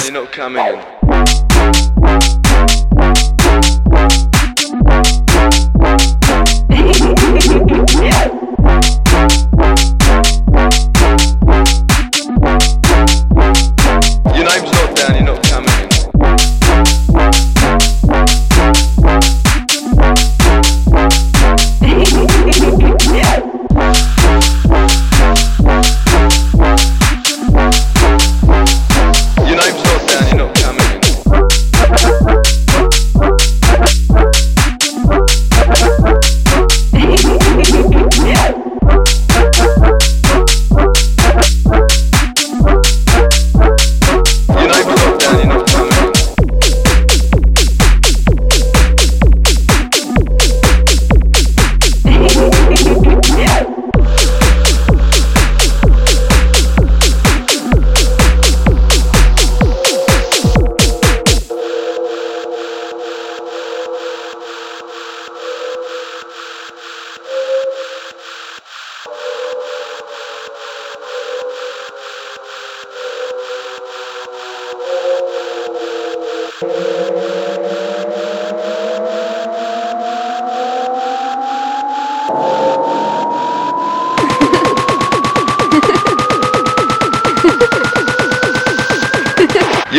Daddy not coming. Your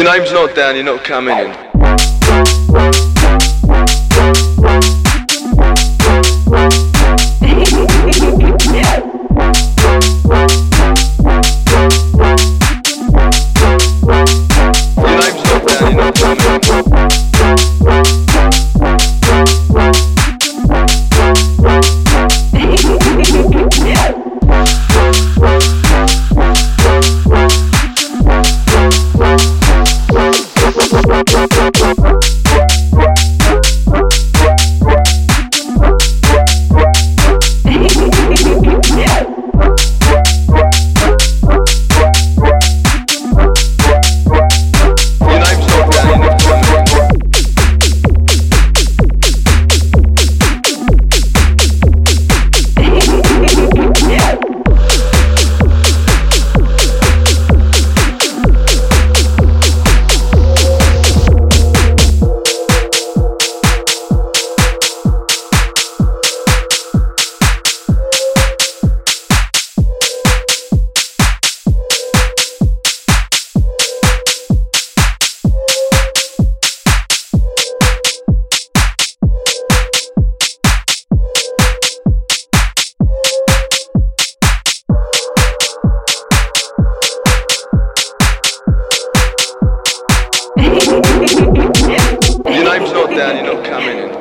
name's not down, you're not coming in. Your name's not down, you're not coming in.